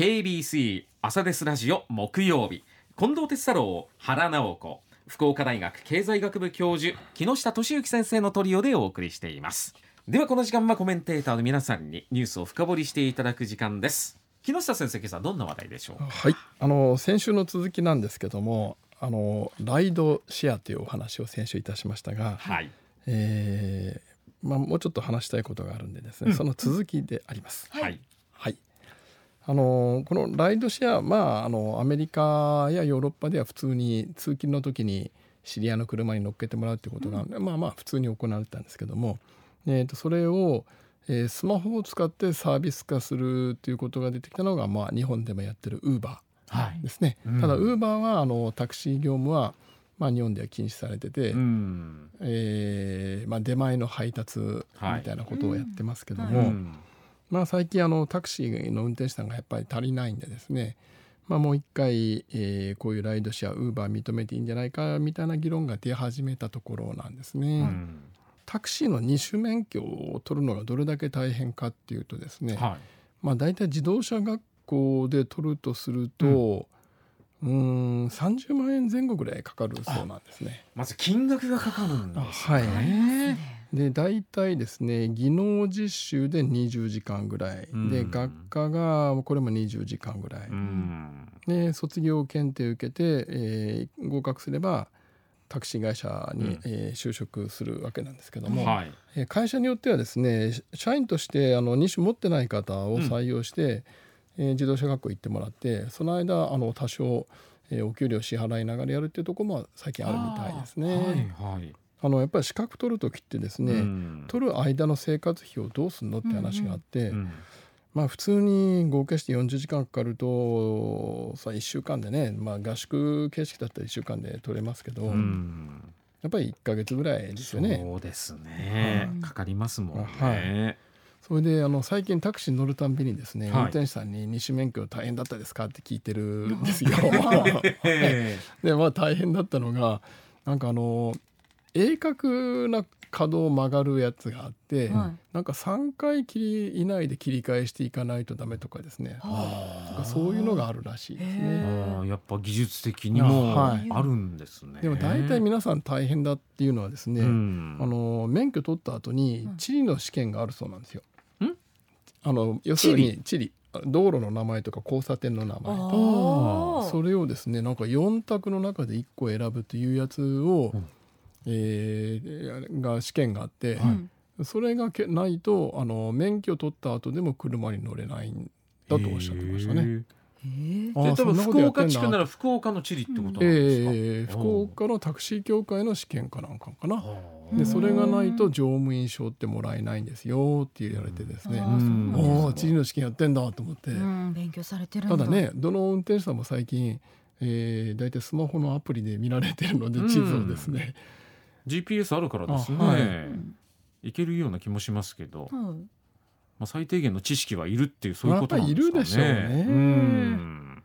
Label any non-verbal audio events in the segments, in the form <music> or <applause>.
KBC 朝ですラジオ木曜日。近藤哲太郎原直子福岡大学経済学部教授木下俊之先生のトリオでお送りしています。ではこの時間はコメンテーターの皆さんにニュースを深掘りしていただく時間です。木下先生今朝どんな話題でしょうはい。あの先週の続きなんですけどもあのライドシェアというお話を先週いたしましたが、はい。えーまあ、もうちょっと話したいことがあるんでですね、うん。その続きであります。はい。はいあのこのライドシェア、まあ、あのアメリカやヨーロッパでは普通に通勤の時に知り合いの車に乗っけてもらうということが、まあまあ普通に行われてたんですけども、えー、とそれを、えースマホを使ってサービス化するということが出てきたのが、まあ、日本でもやってるウーバはい。ーですね。うん。ただウーバーはあのタクシー業務は、まあ、日本では禁止されてて、うん。えーまあ、出前の配達みたいなことをやってますけどはい。も、うんまあ、最近あのタクシーの運転手さんがやっぱり足りないんでですね、まあ、もう一回、えーこういうライドシェアウーバー認めていいんじゃないかみたいな議論が出始めたところなんですね。うん。タクシーの二種免許を取るのがどれだけ大変かっていうとですね、はい。まあ、大体自動車学校で取るとすると、うーん30万円前後ぐらいかかるそうなんですね。まず金額がかかるんですよはい。ねで大体ですね技能実習で20時間ぐらい、うん。で学科がこれも20時間ぐらい、うん。で卒業検定を受けて、えー合格すればタクシー会社に、うん。えー就職するわけなんですけども、はい。えー会社によってはですね社員としてあの2種持ってない方を採用して、えー自動車学校行ってもらってその間あの多少、えーお給料支払いながらやるっていうところも最近あるみたいですね。はいはいあのやっぱり資格取る時ってですね、うん。取る間の生活費をどうすんのって話があって、うんまあ普通に合計して40時間かかるとさ1週間でね、まあ、合宿形式だったら1週間で取れますけど、うん。やっぱり1ヶ月ぐらいですよね。そうですね、はい。かかりますもんね、はい。それであの最近タクシーに乗るたんびにですね、はい。運転手さんに二種免許大変だったですか？って聞いてるんですよ。え <laughs> でまあ大変だったのがなんかあの鋭角な角を曲がるやつがあって、はい。なんか3回切り以内で切り返していかないとダメとかですね。なんかそういうのがあるらしいですえね。やっぱ技術的にもはい。あるんですね、でも大体皆さん大変だっていうのはですね、うん。あの免許取った後にうん地理の試験があるそうなんですよ。ん？あの要するに地理？道路の名前とか交差点の名前。とあー。それをですねなんか4択の中で1個選ぶというやつを、うんえーが試験があって、うんそれがけないとあの免許取った後でも車に乗れないんだとおっしゃってましたね。えー。多分福岡地区なら福岡の地理ってことなんえですか、え福岡のタクシー協会の試験かなんかかな。でそれがないと乗務員証ってもらえないんですよって言われてですね。おお地理の試験やってんだと思って、うん。勉強されてるんだ。ただねどの運転手さんも最近、えー、大体スマホのアプリで見られてるのでうん地図をですね、GPS あるからですね、あはい。けるような気もしますけど、まはい。あ、最低限の知識はいるっていうそういうことなんですかね。いるでしょうね。うん。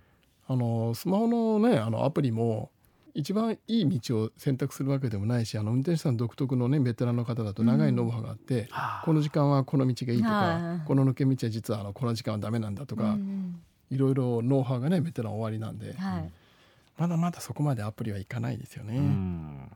あのスマホのねあのアプリも一番いい道を選択するわけでもないしあの運転手さん独特のねベテランの方だと長いノウハウがあって、はあこの時間はこの道がいいとか、はい。この抜け道は実はあのこの時間はダメなんだとか、うん。いろいろノウハウがねベテラン終わりなんで、はい。まだまだそこまでアプリはいかないですよね。うん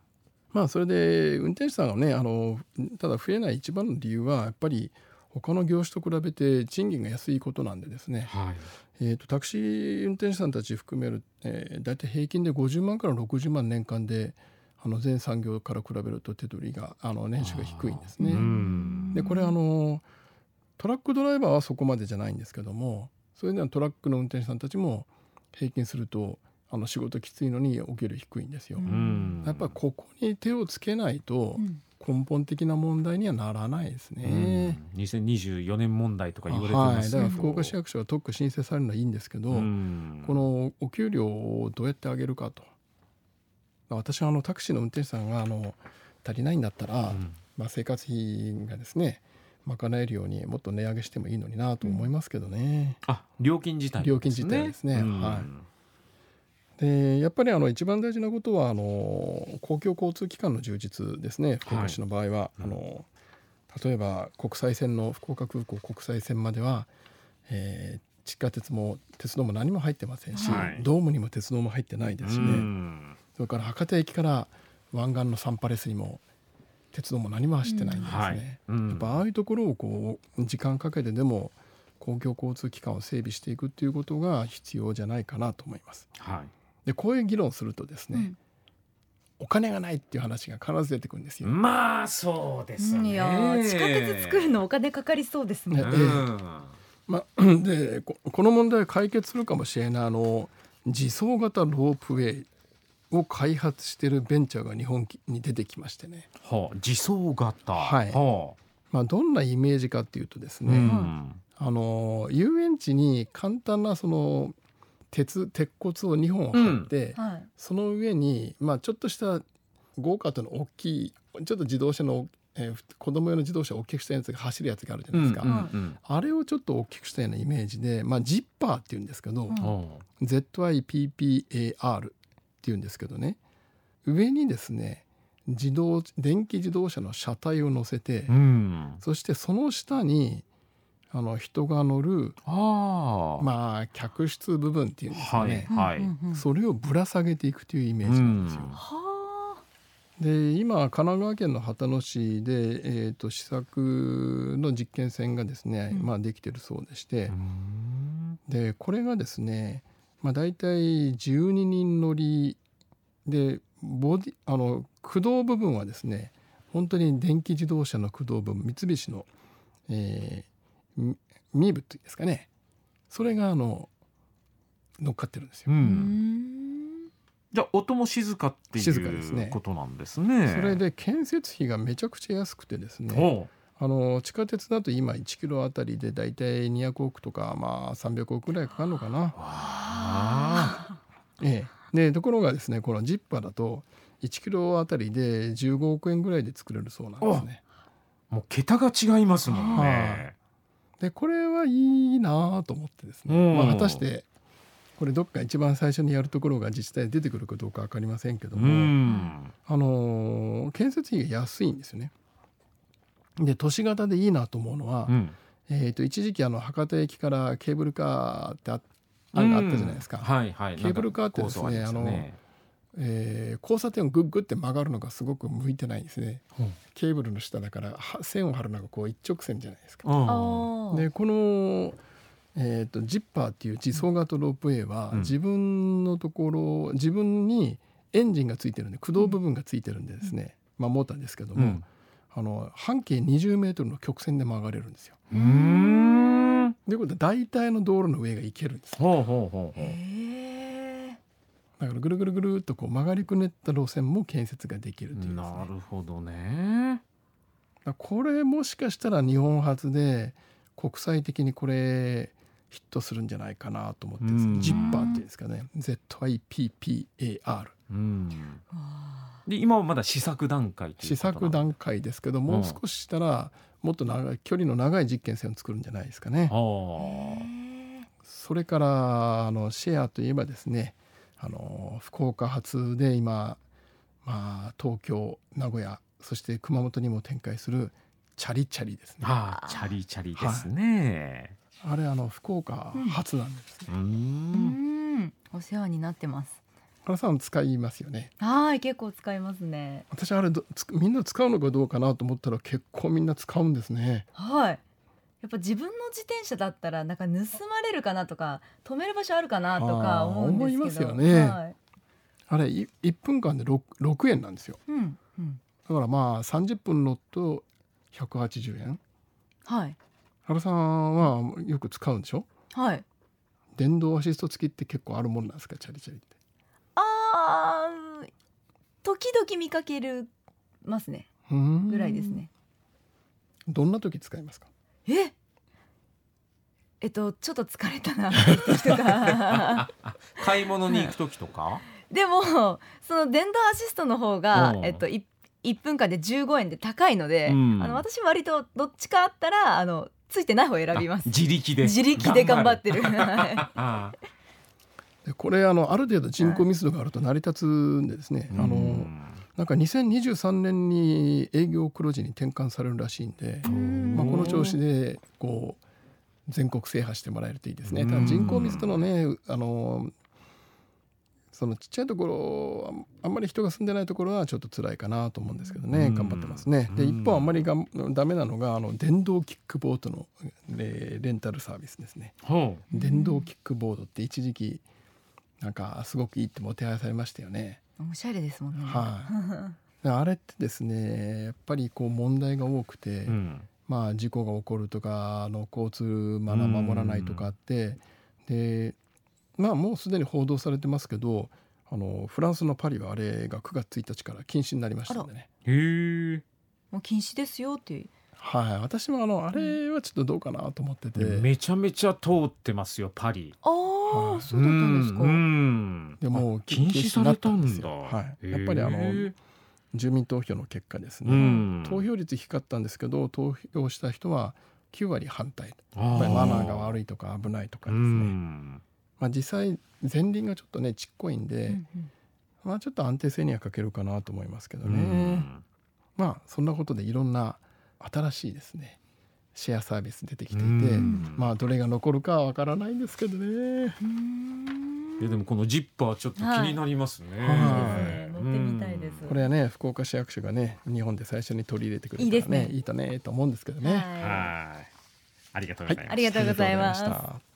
まあそれで運転手さんがねあのただ増えない一番の理由はやっぱり他の業種と比べて賃金が安いことなんでですね、はい。えー、とタクシー運転手さんたち含める、えー、大体平均で50万から60万年間であの全産業から比べると手取りがあの年収が低いんですね。うん。でこれあのトラックドライバーはそこまでじゃないんですけどもそれではトラックの運転手さんたちも平均するとあの仕事きついのにお給料低いんですよ。うん。うんやっぱりここに手をつけないとうん。根本的な問題にはならないですね。うん。2024年問題とか言われてはい、ますけど、だから福岡市役所は特区申請されるのはいいんですけど、うん。このお給料をどうやって上げるかと。私はあのタクシーの運転手さんがあの足りないんだったら、うん。まあ、生活費がですね賄えるようにもっと値上げしてもいいのになと思いますけどね。あ料金自体料金自体ですね。うん。はいでやっぱりあの一番大事なことはあの公共交通機関の充実ですね。福岡市の場合は、うん。あの例えば国際線の福岡空港国際線までは、えー地下鉄も鉄道も何も入ってませんし、はい。ドームにも鉄道も入ってないですしね、うん。それから博多駅から湾岸のサンパレスにも鉄道も何も走ってないんですね。はい。うん。やっぱああいうところをこう時間かけてでも公共交通機関を整備していくっていうことが必要じゃないかなと思います。はいでこういう議論をするとですね、うん。お金がないっていう話が必ず出てくるんですよ。まあそうですね。いやー地下鉄作るのお金かかりそうですねうん。まあ、<clears throat> でここの問題を解決するかもしれないあの自走型ロープウェイを開発しているベンチャーが日本に出てきましてね、はあ自走型。はい。はまあ、どんなイメージかっていうとですあね、うん。あの遊園地に簡単なその鉄鉄骨を2本張って、はい。その上に、まあ、ちょっとしたゴーカートの大きいちょっと自動車の、えー子供用の自動車を大きくしたやつが走るやつがあるじゃないですか、うんうんあれをちょっと大きくしたようなイメージで、まあ、ジッパーっていうんですけど、うん。うん ZIPPAR っていうんですけどね。上にですね自動電気自動車の車体を乗せて、うん。そしてその下にあの人が乗るああまあ客室部分っていうんですかね、はいうんうんうんそれをぶら下げていくというイメージなんですよ。うん。はで今神奈川県の秦野市で、えー、と試作の実験船がですね、うん。まあ、できてるそうでして。う、ん。でこれがですね、まあ、大体12人乗りでボディあの駆動部分はですね本当に電気自動車の駆動部分三菱の、えー、ミミーブっていうんですかね。それがあの乗っかってるんですよ。うあうん。んじゃあ音も静かって静かですねいうことなんですね。それで建設費がめちゃくちゃ安くてですね。ほあの地下鉄だと今1キロあたりでだいたい200億とかまあ300億ぐらいかかるのかな。ええ、でところがですねこのジッパーだと1キロあたりで15億円ぐらいで作れるそうなんですね。あもう桁が違いますもんねでこれはいいなと思ってですね、うん。まあ、果たしてこれどっか一番最初にやるところが自治体で出てくるかどうか分かりませんけどうも、ん。あのー建設費が安いんですよね。で都市型でいいなと思うのは、うん。えー、と一時期あの博多駅からケーブルカーってああったじゃないですか。はいはい。ケーブルカーってですねありましたえー交差点をグッグって曲がるのがすごく向いてないんですね。うん。ケーブルの下だからは線を張るのがこう一直線じゃないですか。でこの、えー、とジッパーっていう自走型ロープウェイは、うん。自分のところ自分にエンジンがついてるんで駆動部分がついてるんでですね、まあ、モーターですけども、うん。あの半径20メートルの曲線で曲がれるんですよ。ということで大体の道路の上が行けるんです。ほうほうほうほうだからぐるぐるぐるっとこう曲がりくねった路線も建設ができるというね。なるほどね。これもしかしたら日本初で国際的にこれヒットするんじゃないかなと思ってですうん。ねジッパーっていうんですかね。ZIPPAR うん。わで今はまだ試作段階試作段階ですけどもう少ししたらもっと長い距離の長い実験船を作るんじゃないですかね。それからあのシェアといえばですねあの福岡発で今、まあ、東京名古屋そして熊本にも展開するチャリチャリですね。あーチャリチャリですね、あれあの福岡発なんですね。うんんお世話になってます原さん使いますよね。はい結構使いますね私あれどつみんな使うのかどうかなと思ったら結構みんな使うんですね。はいやっぱ自分の自転車だったらなんか盗まれるかなとか止める場所あるかなとか思うんですけどますよね。はい。あれい1分間で 6, 6円なんですよ。うんうん。だからまあ30分乗っと180円。はい。原さんはよく使うんでしょ？はい。電動アシスト付きって結構あるもんなんですか？チャリチャリって。あー時々見かけるますね。ぐらいですね。どんな時使いますか？え？えっとちょっと疲れたなっていう時とか買い物に行く時とか？<laughs> でもその電動アシストの方がうん。えっとい1分間で15円で高いので、うん。あの私割とどっちかあったらあのついてない方を選びます。あ自力で。自力で頑張ってる。はい。あ <laughs> でこれあのある程度人口密度があると成り立つんでですね、ーあのうんなんか2023年に営業黒字に転換されるらしいんで、うんまあ、この調子でこう全国制覇してもらえるといいですね。うんただ人口密度のねあのそのちっちゃいところあんまり人が住んでないところはちょっと辛いかなと思うんですけどね、うん頑張ってますね。でうん一方あんまりがダメなのがあの電動キックボードの、えーレンタルサービスですね。ほ電動キックボードって一時期なんかすごくいいってもてはやされましたよね。おしゃれですもんね。はい、であれってですねやっぱりこう問題が多くて、ううん。まあ、事故が起こるとかあの交通マナー守らないとかあってでまあもうすでに報道されてますけどあのフランスのパリはあれが9月1日から禁止になりましたんでね。へえ。もう禁止ですよって。いう。はい、私もあのあれはちょっとどうかなと思ってて、めちゃめちゃ通ってますよパリ。ああ、はい。そうだったんですか。うんうんでもあ禁止されたんだ。はい、やっぱりあの住民投票の結果ですね、うん。投票率低かったんですけど投票した人は9割反対。マナーがい悪いとか危ないとかうですね、ん。まあ、実際前輪がちょっとねちっこいんで、うんうん。まあ、ちょっと安定性には欠けるかなと思いますけどうね、ん。まあそんなことでいろんな新しいですねシェアサービス出てきていて、うん。まあどれが残るかはわからないんですけどね。うーんいやでもこのジッパーちょっと気になりますね。はい乗ってみたいですこれはね福岡市役所がね日本で最初に取り入れてくれたらいいですねいいとねと思うんですけどね。うんはいはい。ありがとうございます。ありがとうございますありがとうございました